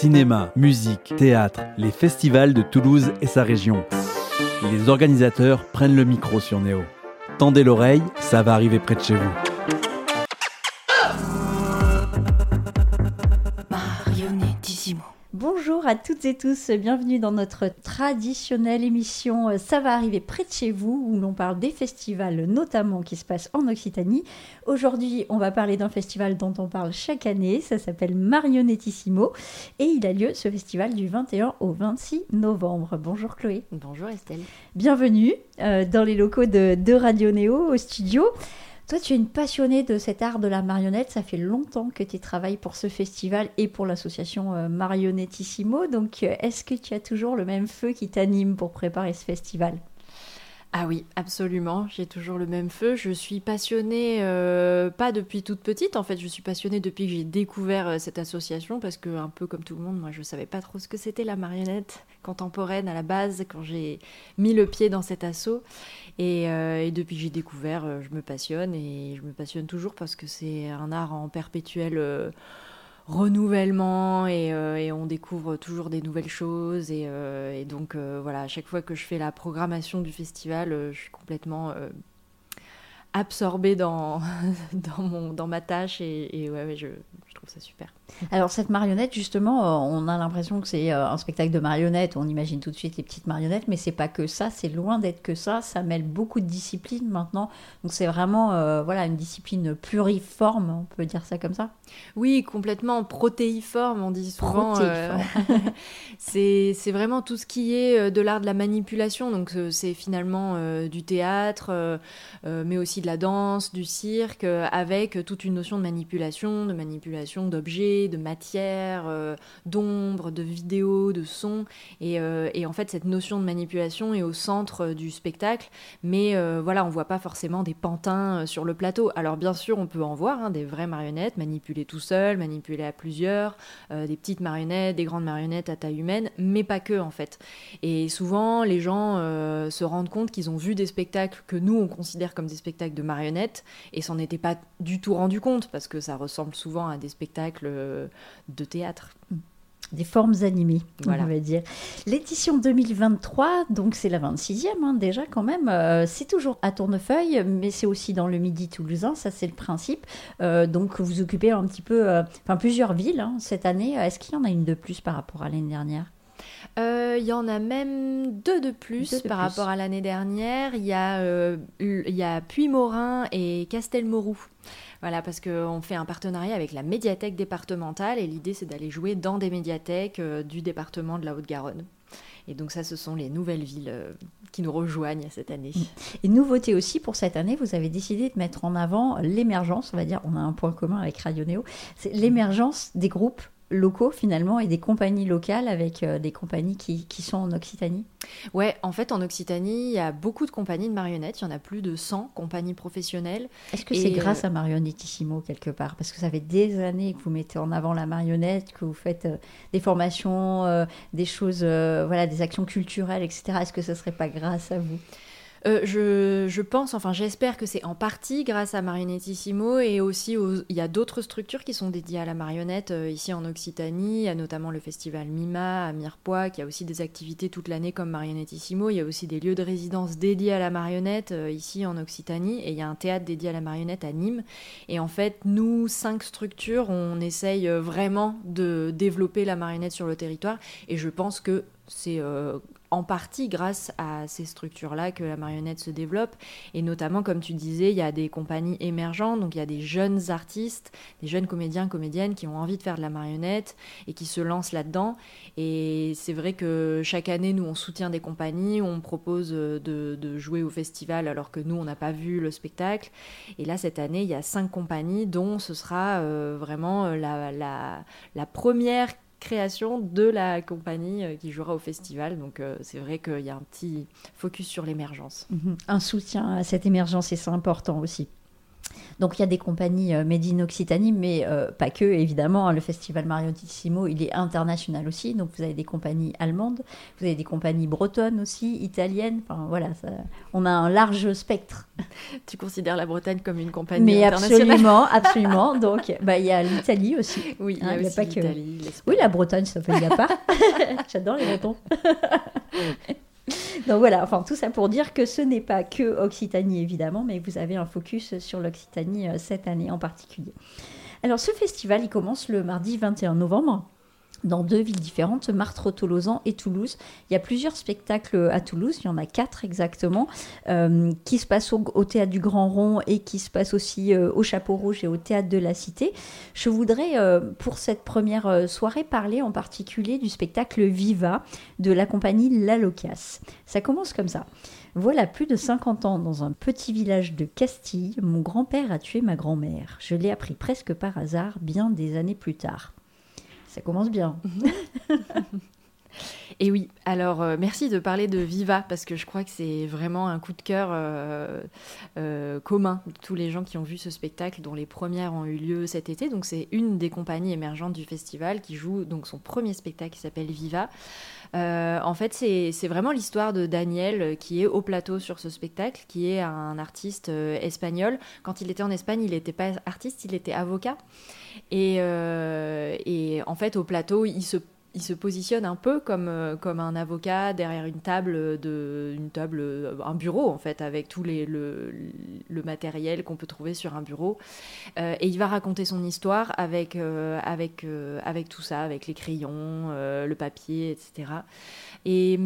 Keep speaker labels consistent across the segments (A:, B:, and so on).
A: Cinéma, musique, théâtre, les festivals de Toulouse et sa région. Les organisateurs prennent le micro sur Néo. Tendez l'oreille, ça va arriver près de chez vous.
B: À toutes et tous, bienvenue dans notre traditionnelle émission euh, Ça va arriver près de chez vous où l'on parle des festivals notamment qui se passent en Occitanie. Aujourd'hui on va parler d'un festival dont on parle chaque année, ça s'appelle Marionettissimo et il a lieu ce festival du 21 au 26 novembre. Bonjour Chloé.
C: Bonjour Estelle.
B: Bienvenue euh, dans les locaux de, de Radio Néo au studio. Toi, tu es une passionnée de cet art de la marionnette. Ça fait longtemps que tu travailles pour ce festival et pour l'association euh, Marionettissimo. Donc, euh, est-ce que tu as toujours le même feu qui t'anime pour préparer ce festival?
C: Ah oui, absolument. J'ai toujours le même feu. Je suis passionnée, euh, pas depuis toute petite. En fait, je suis passionnée depuis que j'ai découvert euh, cette association parce que, un peu comme tout le monde, moi, je savais pas trop ce que c'était la marionnette contemporaine à la base quand j'ai mis le pied dans cet assaut. Et, euh, et depuis que j'ai découvert, je me passionne et je me passionne toujours parce que c'est un art en perpétuel. Renouvellement et, euh, et on découvre toujours des nouvelles choses. Et, euh, donc euh, voilà à chaque fois que je fais la programmation du festival je suis complètement absorbée dans, dans, mon, dans ma tâche. Et, ouais, je trouve ça super
B: Alors, cette marionnette, justement, euh, on a l'impression que c'est euh, un spectacle de marionnettes. On imagine tout de suite les petites marionnettes, mais c'est pas que ça. C'est loin d'être que ça. Ça mêle beaucoup de disciplines maintenant. Donc, c'est vraiment euh, voilà, une discipline pluriforme, on peut dire ça comme ça.
C: oui complètement protéiforme on dit souvent euh, c'est c'est vraiment tout ce qui est de l'art de la manipulation donc c'est finalement euh, du théâtre mais aussi de la danse du cirque avec toute une notion de manipulation de manipulation d'objets de matière euh, d'ombre de vidéo de son et, euh, en fait cette notion de manipulation est au centre euh, du spectacle. Mais euh, voilà on voit pas forcément des pantins sur le plateau. Alors bien sûr on peut en voir hein, des vraies marionnettes manipulées tout seul manipulées à plusieurs des petites marionnettes des grandes marionnettes à taille humaine mais pas que en fait. Et souvent les gens se rendent compte qu'ils ont vu des spectacles que nous on considère comme des spectacles de marionnettes et s'en étaient pas du tout rendu compte parce que ça ressemble souvent à des spectacles euh, de théâtre
B: Des formes animées,
C: Voilà.
B: on va dire. L'édition 2023, donc c'est la 26e hein, déjà quand même, euh, c'est toujours à Tournefeuille, mais c'est aussi dans le Midi toulousain, ça c'est le principe. Euh, donc vous occupez un petit peu, euh, enfin plusieurs villes hein, cette année. Est-ce qu'il y en a une de plus par rapport à l'année dernière?
C: Euh, Il y en a même deux de plus
B: Deux de
C: par
B: plus.
C: rapport à l'année dernière. Il y a, euh, il y a Puy-Morin et Castelmourou. Voilà, parce qu'on fait un partenariat avec la médiathèque départementale et l'idée c'est d'aller jouer dans des médiathèques euh, du département de la Haute-Garonne. Et donc ça, ce sont les nouvelles villes euh, qui nous rejoignent cette année.
B: Et nouveauté aussi pour cette année, vous avez décidé de mettre en avant l'émergence, on va dire, on a un point commun avec Radio Néo, c'est l'émergence des groupes locaux finalement et des compagnies locales avec euh, des compagnies qui, qui sont en Occitanie.
C: Ouais, en fait, en Occitanie, il y a beaucoup de compagnies de marionnettes. Il y en a plus de 100 compagnies professionnelles.
B: Est-ce que
C: Et,
B: c'est grâce
C: euh,
B: à Marionettissimo quelque part? Parce que ça fait des années que vous mettez en avant la marionnette, que vous faites euh, des formations, euh, des choses, voilà, des actions culturelles, etc. Est-ce que ce serait pas grâce à vous?
C: Euh, je, pense, enfin j'espère que c'est en partie grâce à Marionettissimo et aussi il y a d'autres structures qui sont dédiées à la marionnette euh, ici en Occitanie. Il y a notamment le festival Mima à Mirepoix qui a aussi des activités toute l'année comme Marionettissimo. Il y a aussi des lieux de résidence dédiés à la marionnette euh, ici en Occitanie et il y a un théâtre dédié à la marionnette à Nîmes. Et en fait, nous, cinq structures, on essaye vraiment de développer la marionnette sur le territoire et je pense que c'est en partie grâce à ces structures-là que la marionnette se développe. Et notamment, comme tu disais, il y a des compagnies émergentes, donc il y a des jeunes artistes, des jeunes comédiens, comédiennes qui ont envie de faire de la marionnette et qui se lancent là-dedans. Et c'est vrai que chaque année, nous, on soutient des compagnies, on propose euh, de, jouer au festival alors que nous, on n'a pas vu le spectacle. Et là, cette année, il y a cinq compagnies dont ce sera euh, vraiment euh, la, la, la première création de la compagnie euh, qui jouera au festival. Donc euh, c'est vrai qu'il y a un petit focus sur l'émergence.
B: Un soutien à cette émergence c'est important aussi. Donc il y a des compagnies euh, made in Occitanie, mais euh, pas que, évidemment. Hein. le festival Mariottissimo, il est international aussi. Donc vous avez des compagnies allemandes, vous avez des compagnies bretonnes aussi, italiennes. Enfin voilà, on a un large spectre.
C: Tu considères la Bretagne comme une compagnie
B: mais
C: internationale
B: absolument, absolument. Donc bah, il y a l'Italie aussi.
C: Oui, il y a, hein, aussi l'Italie.
B: Oui, la Bretagne, ça fait pas. J'adore les Bretons. Donc voilà, enfin tout ça pour dire que ce n'est pas que Occitanie évidemment, mais vous avez un focus sur l'Occitanie euh, cette année en particulier. Alors ce festival, il commence le mardi 21 novembre dans deux villes différentes, Martres-Tolosan et Toulouse. Il y a plusieurs spectacles à Toulouse, il y en a quatre exactement, euh, qui se passent au, Théâtre du Grand Rond et qui se passent aussi euh, au Chapeau Rouge et au Théâtre de la Cité. Je voudrais, euh, pour cette première soirée, parler en particulier du spectacle Viva de la compagnie La Locasse. Ça commence comme ça. Voilà plus de 50 ans dans un petit village de Castille, mon grand-père a tué ma grand-mère. Je l'ai appris presque par hasard bien des années plus tard. Ça commence bien.
C: Et oui, alors euh, merci de parler de Viva parce que je crois que c'est vraiment un coup de cœur euh, euh, commun de tous les gens qui ont vu ce spectacle dont les premières ont eu lieu cet été. Donc c'est une des compagnies émergentes du festival qui joue donc son premier spectacle qui s'appelle Viva. En fait, c'est vraiment l'histoire de Daniel qui est au plateau sur ce spectacle, qui est un artiste espagnol. Quand il était en Espagne, il n'était pas artiste, il était avocat. Et, et en fait, au plateau, il se il se positionne un peu comme, euh, comme un avocat derrière une table, de, une table, un bureau en fait, avec tout les, le, matériel qu'on peut trouver sur un bureau. Euh, et il va raconter son histoire avec, euh, avec, avec tout ça, avec les crayons, le papier, etc. Et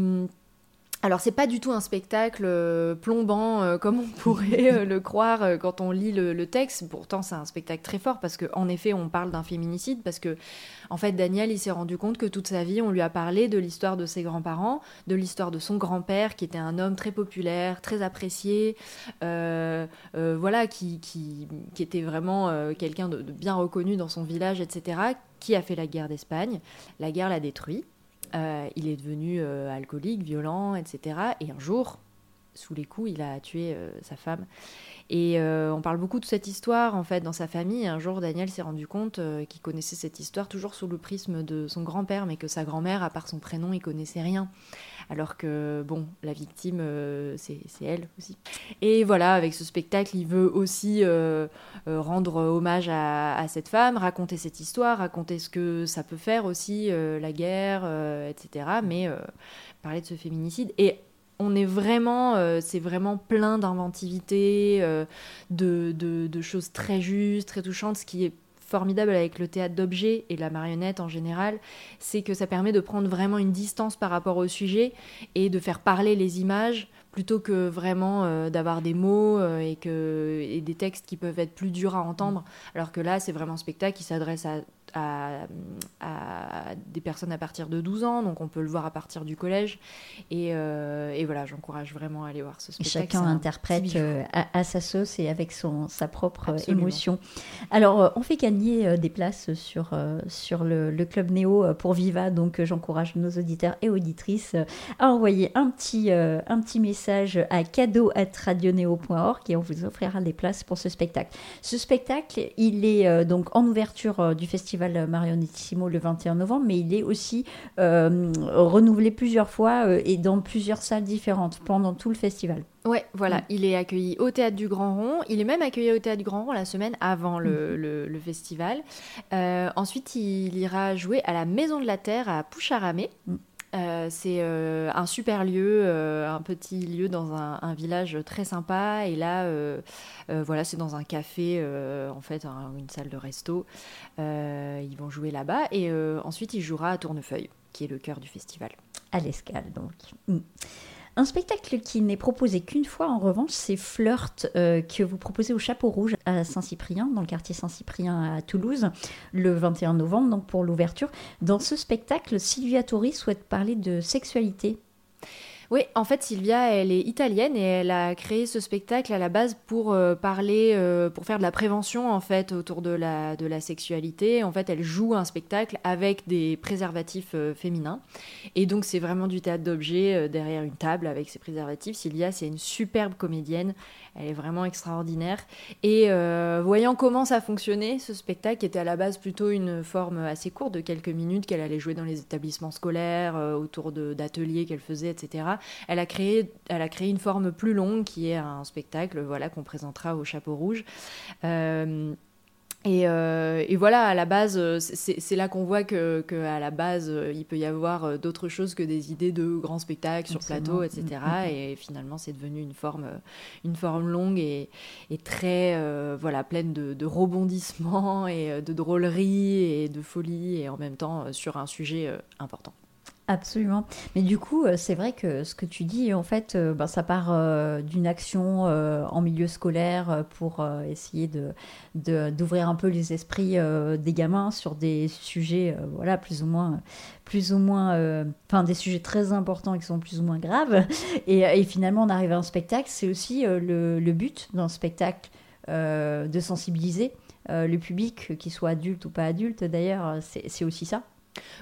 C: alors c'est pas du tout un spectacle euh, plombant euh, comme on pourrait euh, le croire quand on lit le, texte. Pourtant c'est un spectacle très fort parce qu'en effet on parle d'un féminicide parce que en fait Daniel il s'est rendu compte que toute sa vie on lui a parlé de l'histoire de ses grands-parents, de l'histoire de son grand-père qui était un homme très populaire, très apprécié, voilà qui, qui, était vraiment quelqu'un de bien reconnu dans son village, etc. Qui a fait la guerre d'Espagne. La guerre l'a détruit. Euh, il est devenu euh, alcoolique, violent, etc. Et un jour, sous les coups, il a tué euh, sa femme. Et on parle beaucoup de cette histoire, en fait, dans sa famille. Un jour, Daniel s'est rendu compte qu'il connaissait cette histoire toujours sous le prisme de son grand-père, mais que sa grand-mère, à part son prénom, il connaissait rien alors que, bon, la victime, euh, c'est elle aussi. Et voilà, avec ce spectacle, il veut aussi euh, euh, rendre hommage à, cette femme, raconter cette histoire, raconter ce que ça peut faire aussi, la guerre, etc. Mais parler de ce féminicide. Et on est vraiment, c'est vraiment plein d'inventivité, de, de, choses très justes, très touchantes, ce qui est formidable avec le théâtre d'objets et la marionnette en général, c'est que ça permet de prendre vraiment une distance par rapport au sujet et de faire parler les images plutôt que vraiment euh, d'avoir des mots euh, et, que, et des textes qui peuvent être plus durs à entendre. Alors que là, c'est vraiment un spectacle qui s'adresse à à, des personnes à partir de 12 ans, donc on peut le voir à partir du collège. Et, euh, voilà, j'encourage vraiment à aller voir ce spectacle.
B: Chacun interprète euh, à, sa sauce et avec son, sa propre euh, émotion. Alors, on fait gagner des places sur, sur le, Club Néo pour Viva, donc j'encourage nos auditeurs et auditrices à envoyer un petit, un petit message à cadeau.radioneo.org et on vous offrira des places pour ce spectacle. Ce spectacle, il est donc en ouverture du festival Marionettissimo le 21 novembre, mais il est aussi euh, renouvelé plusieurs fois euh, et dans plusieurs salles différentes pendant tout le festival.
C: Ouais, voilà, mm. il est accueilli au Théâtre du Grand Rond. Il est même accueilli au Théâtre du Grand Rond la semaine avant le, mm. festival. Euh, ensuite, il ira jouer à la Maison de la Terre à Poucharamé. Mm. Euh, c'est euh, un super lieu, euh, un petit lieu dans un, village très sympa. Et là, voilà, c'est dans un café, en fait, une salle de resto. ils vont jouer là-bas. Et ensuite, il jouera à Tournefeuille, qui est le cœur du festival.
B: À l'escale, donc. Mm. Un spectacle qui n'est proposé qu'une fois, en revanche, c'est Flirt, euh, que vous proposez au Chapeau Rouge à Saint-Cyprien, dans le quartier Saint-Cyprien à Toulouse, le 21 novembre, donc pour l'ouverture. Dans ce spectacle, Sylvia Tori souhaite parler de sexualité
C: Oui, en fait, Sylvia, elle est italienne et elle a créé ce spectacle à la base pour euh, parler, euh, pour faire de la prévention en fait autour de la, de la sexualité. En fait, elle joue un spectacle avec des préservatifs euh, féminins. Et donc, c'est vraiment du théâtre d'objets derrière une table avec ses préservatifs. Sylvia, c'est une superbe comédienne. Elle est vraiment extraordinaire. Et voyant comment ça fonctionnait, ce spectacle était à la base plutôt une forme assez courte de quelques minutes qu'elle allait jouer dans les établissements scolaires, autour d'ateliers qu'elle faisait, etc elle a créé, elle a créé une forme plus longue qui est un spectacle, voilà, qu'on présentera au Chapeau Rouge. Euh, euh, et, voilà, à la base, c'est là qu'on voit que, à la base, il peut y avoir d'autres choses que des idées de grands spectacles sur plateau, etc. Mm, mm, mm. Et finalement, c'est devenu une forme, une forme longue et, très, euh, voilà, pleine de, de, rebondissements et de drôleries et de folie, et en même temps sur un sujet important.
B: Absolument. Mais du coup, euh, c'est vrai que ce que tu dis, en fait, euh, ben, ça part euh, d'une action en milieu scolaire pour essayer de, d'ouvrir un peu les esprits des gamins sur des sujets, voilà, plus ou moins, plus ou moins, enfin, des sujets très importants qui sont plus ou moins graves. Et, finalement, on arrive à un spectacle. C'est aussi le, le, but d'un spectacle de sensibiliser le public, qu'il soit adulte ou pas adulte. D'ailleurs, c'est aussi ça.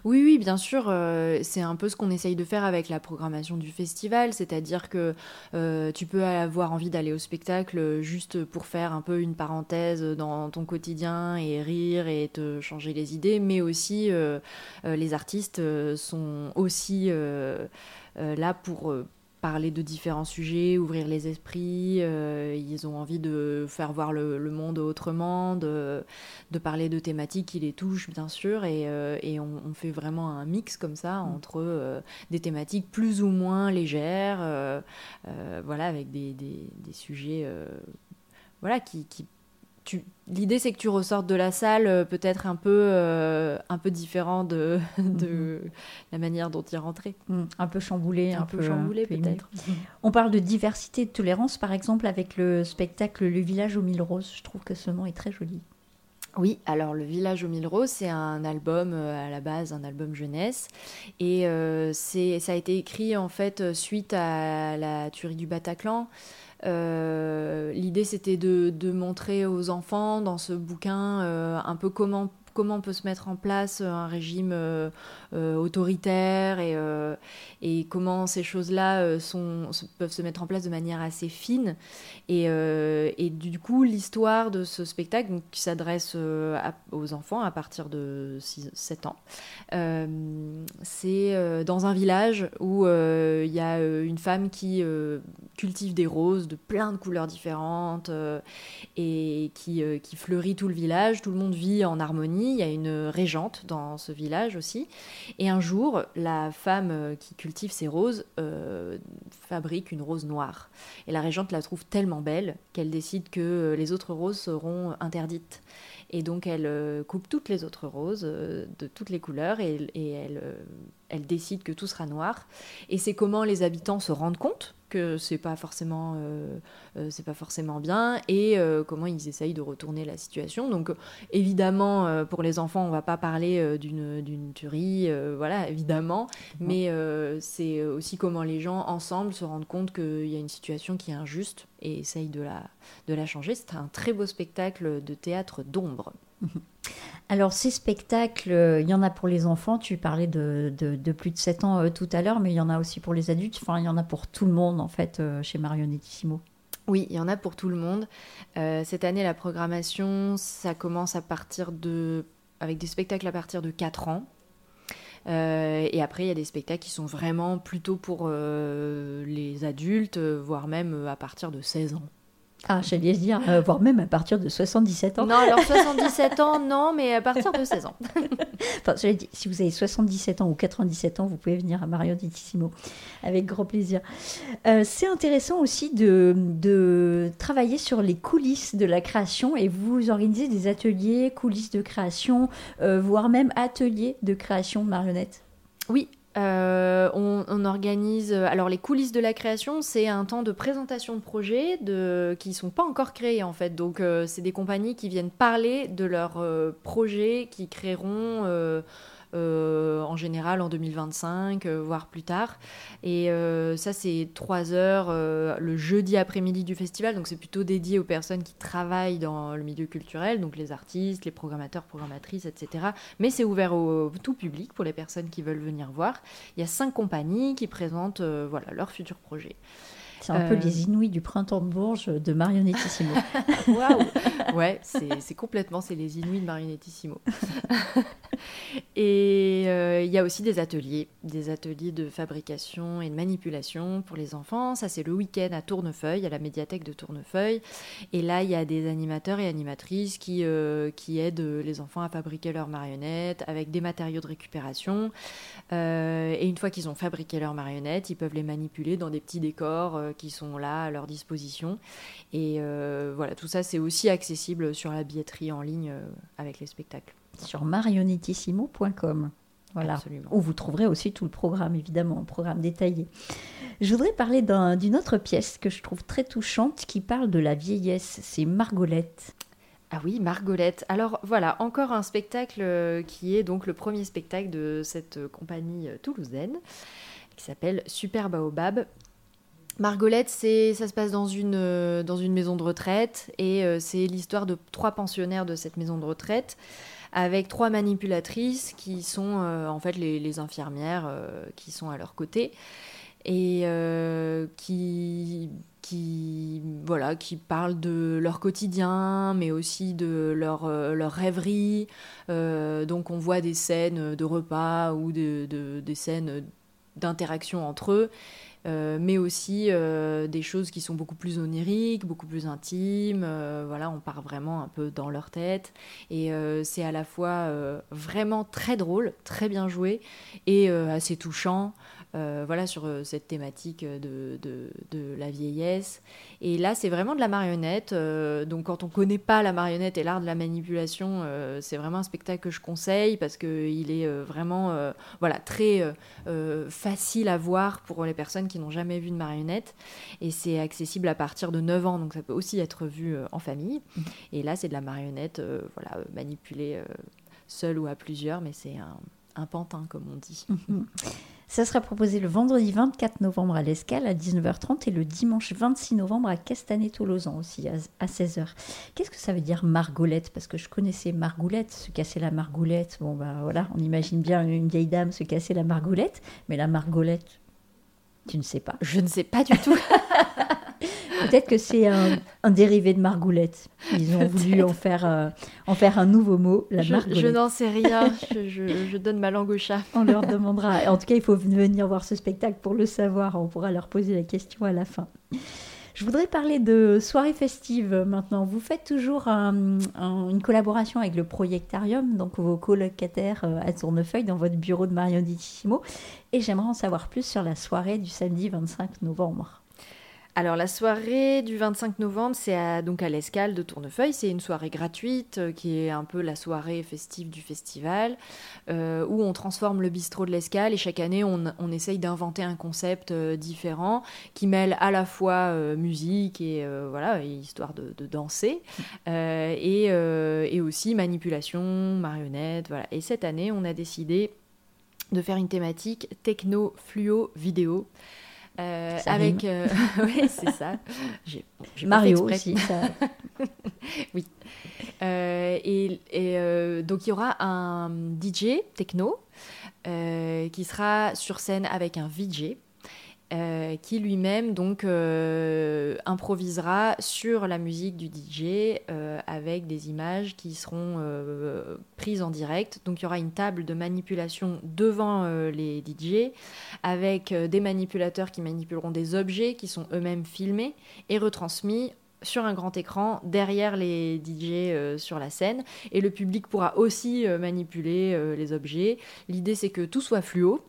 C: Oui, oui, bien sûr, euh, c'est un peu ce qu'on essaye de faire avec la programmation du festival, c'est-à-dire que euh, tu peux avoir envie d'aller au spectacle juste pour faire un peu une parenthèse dans ton quotidien et rire et te changer les idées, mais aussi euh, les artistes sont aussi là pour parler de différents sujets, ouvrir les esprits. Euh, ils ont envie de faire voir le, monde autrement, de, de, parler de thématiques qui les touchent, bien sûr. Et, euh, et on, fait vraiment un mix comme ça mm. entre euh, des thématiques plus ou moins légères, voilà, avec des, des, des sujets voilà, qui, qui l'idée c'est que tu ressortes de la salle euh, peut-être un peu euh, un peu différent de, de mhm. la manière dont tu es rentré
B: mm. un peu chamboulé
C: un, peu, chamboulé peut-être
B: mhm. on parle de diversité de tolérance par exemple avec le spectacle le village aux mille roses je trouve que ce nom est très joli
C: oui, alors le Village aux Mille Roses, c'est un album euh, à la base, un album jeunesse, et c'est ça a été écrit en fait suite à la tuerie du Bataclan. Euh, l'idée, c'était de, montrer aux enfants dans ce bouquin euh, un peu comment comment peut se mettre en place un régime euh, autoritaire et, comment ces choses-là peuvent se mettre en place de manière assez fine. Et, et du coup, l'histoire de ce spectacle, qui s'adresse aux enfants à partir de 6, 7 ans, c'est dans un village où il y a une femme qui cultive des roses de plein de couleurs différentes et qui, qui fleurit tout le village. Tout le monde vit en harmonie il y a une régente dans ce village aussi. Et un jour, la femme euh, qui cultive ces roses euh, fabrique une rose noire. Et la régente la trouve tellement belle qu'elle décide que les autres roses seront interdites. Et donc elle euh, coupe toutes les autres roses de toutes les couleurs et, elle, elle décide que tout sera noir. Et c'est comment les habitants se rendent compte que c'est pas forcément euh, euh, c'est pas forcément bien et euh, comment ils essayent de retourner la situation. Donc évidemment pour les enfants on va pas parler d'une d'une tuerie voilà évidemment. Mais c'est aussi comment les gens ensemble se rendent compte qu'il y a une situation qui est injuste et essayent de la de la changer. C'est un très beau spectacle de théâtre d'ombre
B: Alors ces spectacles, euh, il y en a pour les enfants, tu parlais de, plus de 7 ans euh, tout à l'heure, mais il y en a aussi pour les adultes, enfin il y en a pour tout le monde en fait euh, chez Marionettissimo.
C: Oui, il y en a pour tout le monde. cette année, la programmation, ça commence à partir de... avec des spectacles à partir de 4 ans. et après, il y a des spectacles qui sont vraiment plutôt pour les adultes, voire même à partir de 16 ans.
B: Ah, j'allais dire, euh, voire même à partir de 77 ans.
C: Non, alors 77 ans, non, mais à partir de 16 ans.
B: enfin, j'allais dire, si vous avez 77 ans ou 97 ans, vous pouvez venir à Mario Ditissimo, avec grand plaisir. Euh, c'est intéressant aussi de, de, travailler sur les coulisses de la création et vous organisez des ateliers, coulisses de création, euh, voire même ateliers de création de marionnettes.
C: Oui, euh, on, organise. Alors, les coulisses de la création, c'est un temps de présentation de projets qui ne sont pas encore créés en fait. Donc, euh, c'est des compagnies qui viennent parler de leurs euh, projets qui créeront en général en 2025, voire plus tard. Et ça, c'est trois heures le jeudi après-midi du festival, donc c'est plutôt dédié aux personnes qui travaillent dans le milieu culturel, donc les artistes, les programmateurs, programmatrices, etc. Mais c'est ouvert au tout public pour les personnes qui veulent venir voir. Il y a cinq compagnies qui présentent voilà, leurs futurs projets.
B: C'est un peu euh. les Inouïs du printemps de Bourges de Marionettissimo.
C: Waouh Ouais, c'est complètement, c'est les Inouïs de Marionettissimo. et euh, il y a aussi des ateliers, des ateliers de fabrication et de manipulation pour les enfants. Ça, c'est le week-end à Tournefeuille, à la médiathèque de Tournefeuille. Et là, il y a des animateurs et animatrices qui, euh, qui aident les enfants à fabriquer leurs marionnettes avec des matériaux de récupération. et une fois qu'ils ont fabriqué leurs marionnettes, ils peuvent les manipuler dans des petits décors qui sont là à leur disposition. Et euh, voilà, tout ça, c'est aussi accessible sur la billetterie en ligne euh, avec les spectacles.
B: Sur marionettissimo.com. Voilà. Absolument. Où vous trouverez aussi tout le programme, évidemment, un programme détaillé. Je voudrais parler d'une autre pièce que je trouve très touchante qui parle de la vieillesse. C'est Margolette.
C: Ah oui, Margolette. Alors voilà, encore un spectacle qui est donc le premier spectacle de cette compagnie toulousaine qui s'appelle Super Baobab Margolette, ça se passe dans une, euh, dans une maison de retraite et euh, c'est l'histoire de trois pensionnaires de cette maison de retraite avec trois manipulatrices qui sont euh, en fait les, infirmières qui sont à leur côté et qui, voilà, qui parlent de leur quotidien, mais aussi de leur, leur rêverie. donc on voit des scènes de repas ou de, des scènes d'interaction entre eux. Euh, mais aussi euh, des choses qui sont beaucoup plus oniriques, beaucoup plus intimes. Euh, voilà, on part vraiment un peu dans leur tête. Et c'est à la fois vraiment très drôle, très bien joué et assez touchant. Euh, voilà, sur euh, cette thématique de, de, la vieillesse. Et là, c'est vraiment de la marionnette. Euh, donc, quand on ne connaît pas la marionnette et l'art de la manipulation, c'est vraiment un spectacle que je conseille parce qu'il est vraiment voilà, très facile à voir pour les personnes qui n'ont jamais vu de marionnette. Et c'est accessible à partir de 9 ans, donc ça peut aussi être vu en famille. Mmh. Et là, c'est de la marionnette voilà, manipulée seule ou à plusieurs, mais c'est un, un pantin, comme on dit.
B: Ça sera proposé le vendredi 24 novembre à l'Escale à 19h30 et le dimanche 26 novembre à Castanet-Tolosan aussi à 16h. Qu'est-ce que ça veut dire margolette Parce que je connaissais margoulette, se casser la margoulette. Bon, ben voilà, on imagine bien une vieille dame se casser la margoulette, mais la margolette, tu ne sais pas.
C: Je ne sais pas du tout.
B: Peut-être que c'est un, dérivé de margoulette. Ils ont voulu en faire, euh, en faire un nouveau mot, la
C: je,
B: margoulette.
C: Je n'en sais rien, je, donne ma langue au chat.
B: On leur demandera. En tout cas, il faut venir voir ce spectacle pour le savoir. On pourra leur poser la question à la fin. Je voudrais parler de soirée festive maintenant. Vous faites toujours une collaboration avec le Projectarium, donc vos colocataires euh, à Tournefeuille dans votre bureau de Marion Ditissimo. Et j'aimerais en savoir plus sur la soirée du samedi 25 novembre.
C: Alors la soirée du 25 novembre, c'est donc à l'Escale de Tournefeuille. C'est une soirée gratuite euh, qui est un peu la soirée festive du festival, euh, où on transforme le bistrot de l'Escale et chaque année on, essaye d'inventer un concept euh, différent qui mêle à la fois musique et voilà histoire de, danser et, et, aussi manipulation, marionnette. Voilà. Et cette année, on a décidé de faire une thématique techno fluo vidéo.
B: Euh, avec,
C: euh, oui, c'est ça.
B: Mario aussi.
C: oui. Euh, et, donc il y aura un DJ techno qui sera sur scène avec un VJ. Euh, qui lui-même donc euh, improvisera sur la musique du DJ euh, avec des images qui seront prises en direct. Donc il y aura une table de manipulation devant les DJ avec des manipulateurs qui manipuleront des objets qui sont eux-mêmes filmés et retransmis sur un grand écran derrière les DJ sur la scène et le public pourra aussi manipuler les objets. L'idée c'est que tout soit fluo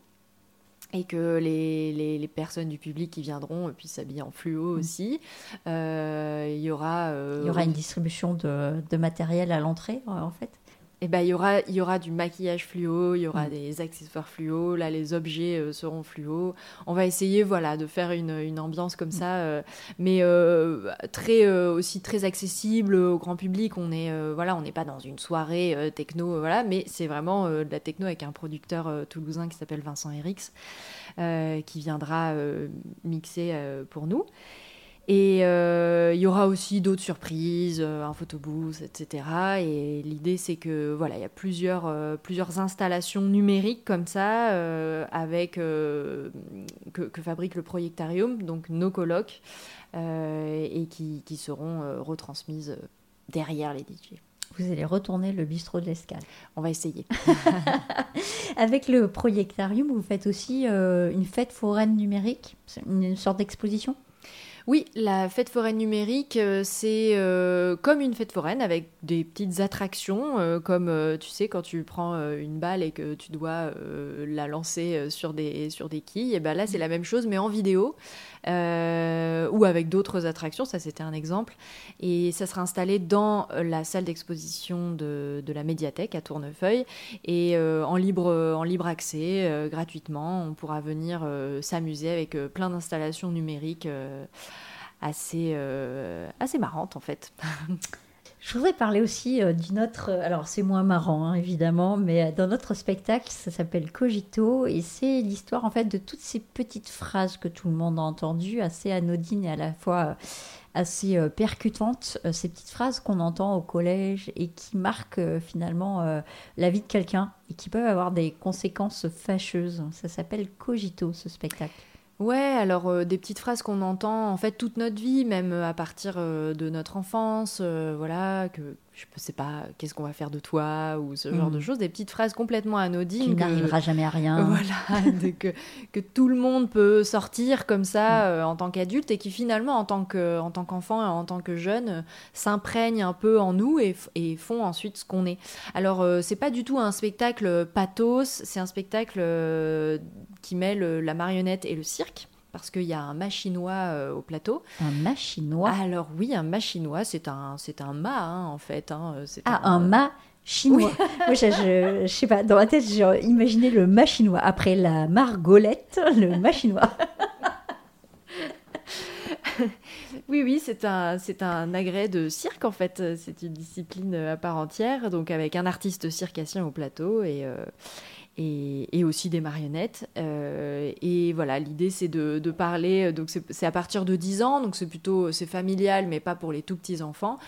C: et que les, les, personnes du public qui viendront puissent s'habiller en fluo mm. aussi. Euh, il, y aura,
B: il y aura une distribution de, de matériel à l'entrée, en fait
C: eh ben, il y aura, il y aura du maquillage fluo, il y aura
B: Mm.
C: des accessoires fluo, là les objets euh, seront fluo. On va essayer voilà de faire une, une ambiance comme ça, euh, mais euh, très aussi très accessible au grand public. On est voilà, on n'est pas dans une soirée techno, voilà, mais c'est vraiment de la techno avec un producteur toulousain qui s'appelle Vincent Herix, euh, qui viendra mixer pour nous. Et euh, il y aura aussi d'autres surprises, euh, un photobooth, etc. Et l'idée, c'est que voilà, il y a plusieurs, euh, plusieurs installations numériques comme ça, euh, avec que, que fabrique le Projectarium, donc nos colloques, et qui, qui seront retransmises derrière les DJ.
B: Vous allez retourner le bistrot de l'escale.
C: On va essayer.
B: Avec le Projectarium, vous faites aussi une fête foraine numérique, une sorte d'exposition?
C: Oui, la fête foraine numérique, euh, c'est euh, comme une fête foraine avec des petites attractions, euh, comme euh, tu sais quand tu prends une balle et que tu dois la lancer sur des, sur des quilles, et ben là c'est la même chose mais en vidéo euh, ou avec d'autres attractions, ça c'était un exemple. Et ça sera installé dans euh, la salle d'exposition de, la médiathèque à Tournefeuille et euh, en, libre, en libre accès, gratuitement. On pourra venir s'amuser avec plein d'installations numériques assez, assez marrantes en fait.
B: Je voudrais parler aussi euh, d'une autre. Alors, c'est moins marrant, hein, évidemment, mais euh, dans notre spectacle, ça s'appelle Cogito, et c'est l'histoire, en fait, de toutes ces petites phrases que tout le monde a entendues, assez anodines et à la fois euh, assez euh, percutantes. Euh, ces petites phrases qu'on entend au collège et qui marquent euh, finalement euh, la vie de quelqu'un et qui peuvent avoir des conséquences fâcheuses. Ça s'appelle Cogito, ce spectacle.
C: Ouais, alors euh, des petites phrases qu'on entend en fait toute notre vie, même euh, à partir euh, de notre enfance, voilà, que je sais pas, qu'est-ce qu'on va faire de toi ou ce genre de choses, des petites phrases complètement anodines.
B: Qui
C: que-
B: n'arrivera jamais à rien.
C: Voilà, de- que, que tout le monde peut sortir comme ça euh, en tant qu'adulte et qui finalement, en tant que- en tant qu'enfant et en tant que jeune, euh, s'imprègnent un peu en nous et, et font ensuite ce qu'on est. Alors, euh, c'est pas du tout un spectacle pathos, c'est un spectacle euh, qui mêle euh, la marionnette et le cirque. Parce qu'il y a un machinois euh, au plateau.
B: Un machinois.
C: Alors oui, un machinois, c'est un, c'est un mât hein, en fait. hein,
B: Ah, un mât chinois. Moi, je, je, je sais pas, dans ma tête, j'ai imaginé le mât chinois. Après la margolette, le mât chinois.
C: Oui, oui, c'est un, c'est un agrès de cirque en fait. C'est une discipline à part entière, donc avec un artiste circassien au plateau et, euh, et, aussi des marionnettes. Euh, et voilà, l'idée c'est de, parler, donc c'est à partir de 10 ans, donc c'est plutôt c'est familial, mais pas pour les tout petits enfants.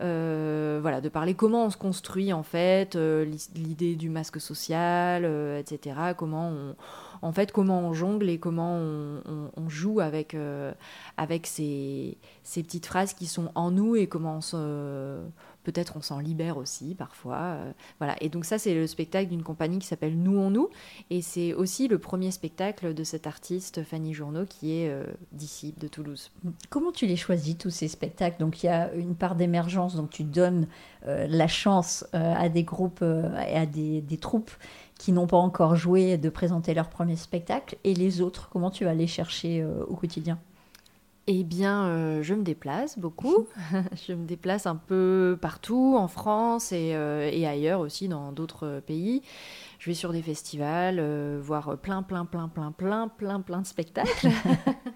C: Euh, voilà, de parler comment on se construit en fait, euh, l'idée du masque social, euh, etc. Comment on, en fait, comment on jongle et comment on, joue avec, euh, avec ces, ces petites phrases qui sont en nous et comment on se, peut-être on s'en libère aussi parfois. euh, voilà. Et donc ça, c'est le spectacle d'une compagnie qui s'appelle Nous en nous. Et c'est aussi le premier spectacle de cette artiste, Fanny Journeau, qui est euh, d'ici, de Toulouse.
B: Comment tu les choisis, tous ces spectacles? Donc, il y a une part d'émergence, donc tu donnes euh, la chance euh, à des groupes et à des, des troupes qui n'ont pas encore joué de présenter leur premier spectacle. Et les autres, comment tu vas les chercher au quotidien?
C: Eh bien, euh, je me déplace beaucoup. je me déplace un peu partout en France et, euh, et ailleurs aussi dans d'autres pays. Je vais sur des festivals, euh, voir plein, plein, plein, plein, plein, plein, plein de spectacles.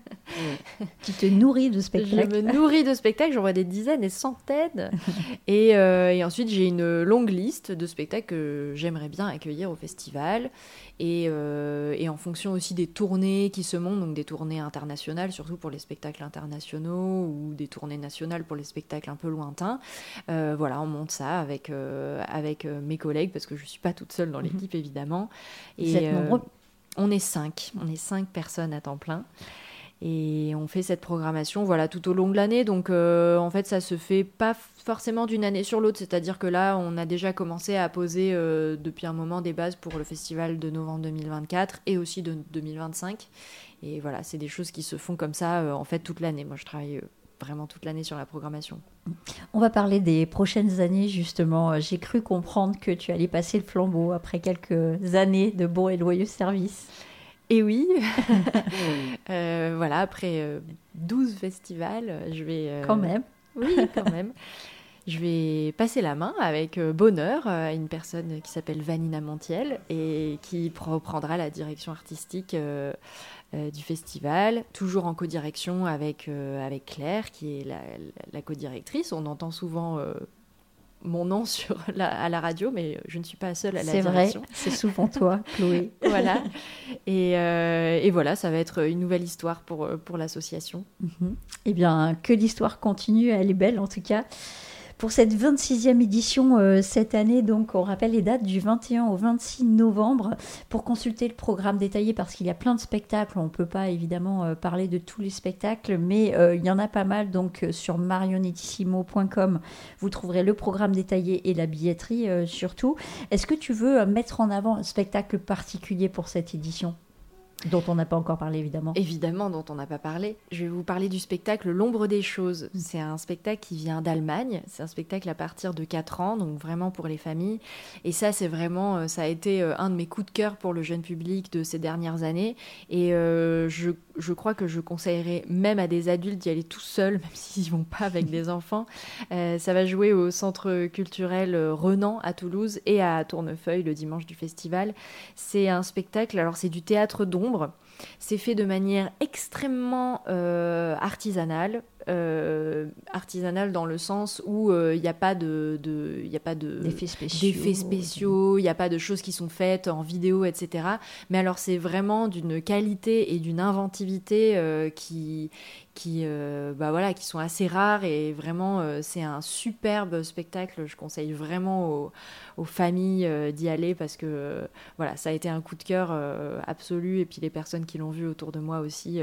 B: Tu te nourris de
C: Je
B: spectacles
C: me nourris de spectacles, j'en vois des dizaines, des centaines. et, euh, et ensuite, j'ai une longue liste de spectacles que j'aimerais bien accueillir au festival. Et, euh, et en fonction aussi des tournées qui se montent, donc des tournées internationales, surtout pour les spectacles internationaux, ou des tournées nationales pour les spectacles un peu lointains. Euh, voilà, on monte ça avec, avec mes collègues, parce que je ne suis pas toute seule dans l'équipe, évidemment.
B: Vous êtes
C: euh,
B: nombreux
C: on est cinq, on est cinq personnes à temps plein. Et on fait cette programmation voilà, tout au long de l'année. Donc euh, en fait, ça se fait pas forcément d'une année sur l'autre. C'est-à-dire que là, on a déjà commencé à poser euh, depuis un moment des bases pour le festival de novembre 2024 et aussi de 2025. Et voilà, c'est des choses qui se font comme ça euh, en fait toute l'année. Moi, je travaille euh, vraiment toute l'année sur la programmation.
B: On va parler des prochaines années, justement. Euh, J'ai cru comprendre que tu allais passer le flambeau après quelques années de bons et loyaux services.
C: Et oui, Euh, voilà, après euh, 12 festivals, je vais... euh,
B: Quand même.
C: Oui, quand même. je vais passer la main avec bonheur à une personne qui s'appelle Vanina Montiel et qui reprendra la direction artistique du festival, toujours en codirection avec, avec Claire, qui est la, la codirectrice. On entend souvent mon nom sur à la radio, mais je ne suis pas seule à la direction.
B: C'est vrai, c'est souvent toi, Chloé.
C: voilà. Euh, et, voilà, ça va être une nouvelle histoire pour, pour l'association.
B: Mhm. Eh bien, que l'histoire continue, elle est belle en tout cas. Pour cette 26e édition euh, cette année, donc on rappelle les dates du 21 au 26 novembre pour consulter le programme détaillé parce qu'il y a plein de spectacles. On ne peut pas évidemment euh, parler de tous les spectacles, mais euh, il y en a pas mal. Donc sur marionettissimo.com, vous trouverez le programme détaillé et la billetterie surtout. Est-ce que tu veux mettre en avant un spectacle particulier pour cette édition? Dont on n'a pas encore parlé, évidemment.
C: Évidemment, dont on n'a pas parlé. Je vais vous parler du spectacle L'ombre des choses. Mm. C'est un spectacle qui vient d'Allemagne. C'est un spectacle à partir de 4 ans, donc vraiment pour les familles. Et ça, c'est vraiment, euh, ça a été euh, un de mes coups de cœur pour le jeune public de ces dernières années. Et euh, je, je, crois que je conseillerais même à des adultes d'y aller tout seuls, même s'ils n'y vont pas avec des enfants. ça va jouer au centre culturel Renan à Toulouse et à Tournefeuille le dimanche du festival. C'est un spectacle, alors c'est du théâtre c'est fait de manière extrêmement euh, artisanale, euh, artisanale dans le sens où euh, il n'y a pas de, il a pas de
B: d'effets
C: spéciaux, il n'y a pas de choses qui sont faites en vidéo, etc. Mais alors c'est vraiment d'une qualité et d'une inventivité qui qui, bah voilà, qui sont assez rares et vraiment c'est un superbe spectacle. Je conseille vraiment aux, aux familles d'y aller parce que voilà, ça a été un coup de cœur absolu et puis les personnes qui l'ont vu autour de moi aussi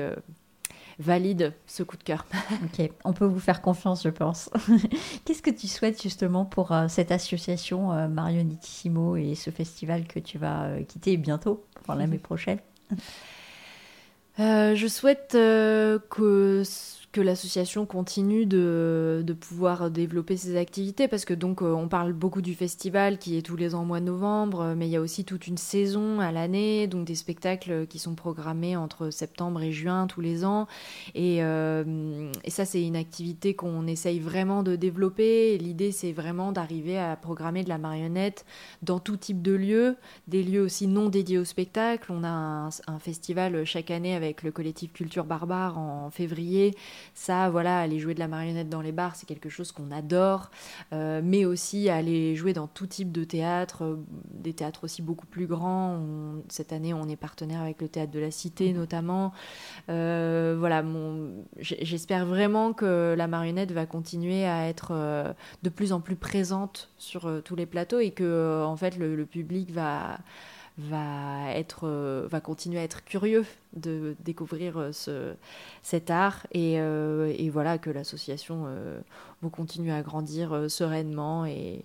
C: valide ce coup de cœur.
B: ok, on peut vous faire confiance, je pense. Qu'est-ce que tu souhaites justement pour euh, cette association euh, Marionettissimo et ce festival que tu vas euh, quitter bientôt, enfin l'année prochaine?
C: Je souhaite que que l'association continue de, de, pouvoir développer ses activités parce que donc euh, on parle beaucoup du festival qui est tous les ans au mois de novembre euh, mais il y a aussi toute une saison à l'année donc des spectacles qui sont programmés entre septembre et juin tous les ans. Et, euh, ça c'est une activité qu'on essaye vraiment de développer. L'idée c'est vraiment d'arriver à programmer de la marionnette dans tout type de lieux des lieux aussi non dédiés au spectacle. On a un, un festival chaque année avec le collectif Culture Barbare en février ça, voilà, aller jouer de la marionnette dans les bars, c'est quelque chose qu'on adore, euh, mais aussi aller jouer dans tout type de théâtre, euh, des théâtres aussi beaucoup plus grands. cette année, on est partenaire avec le théâtre de la Cité notamment. Euh, voilà, j'espère vraiment que la marionnette va continuer à être de plus en plus présente sur tous les plateaux et que en fait le public va va, être, euh, va continuer à être curieux de découvrir euh, ce, cet art et, euh, et voilà que l'association va continuer à grandir sereinement et,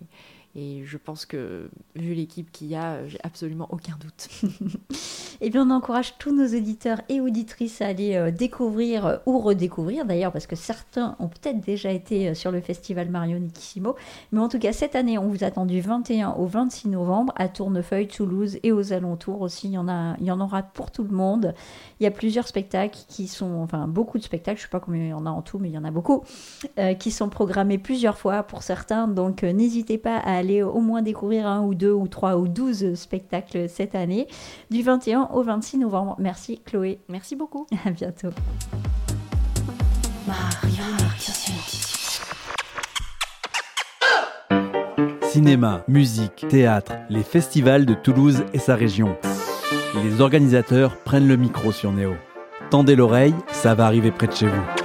C: et je pense que, vu l'équipe qu'il y a, j'ai absolument aucun doute.
B: eh bien, on encourage tous nos auditeurs et auditrices à aller euh, découvrir euh, ou redécouvrir, d'ailleurs, parce que certains ont peut-être déjà été euh, sur le festival Mario Nikissimo. Mais en tout cas, cette année, on vous attend du 21 au 26 novembre à Tournefeuille, Toulouse et aux alentours aussi. Il y en, a, il y en aura pour tout le monde. Il y a plusieurs spectacles qui sont, enfin, beaucoup de spectacles, je ne sais pas combien il y en a en tout, mais il y en a beaucoup, qui sont programmés plusieurs fois pour certains. Donc, n'hésitez pas à aller au moins découvrir un ou deux ou trois ou douze spectacles cette année, du 21 au 26 novembre. Merci Chloé.
C: Merci beaucoup.
B: À bientôt.
A: Cinéma, musique, théâtre, les festivals de Toulouse et sa région. Les organisateurs prennent le micro sur Néo. Tendez l'oreille, ça va arriver près de chez vous.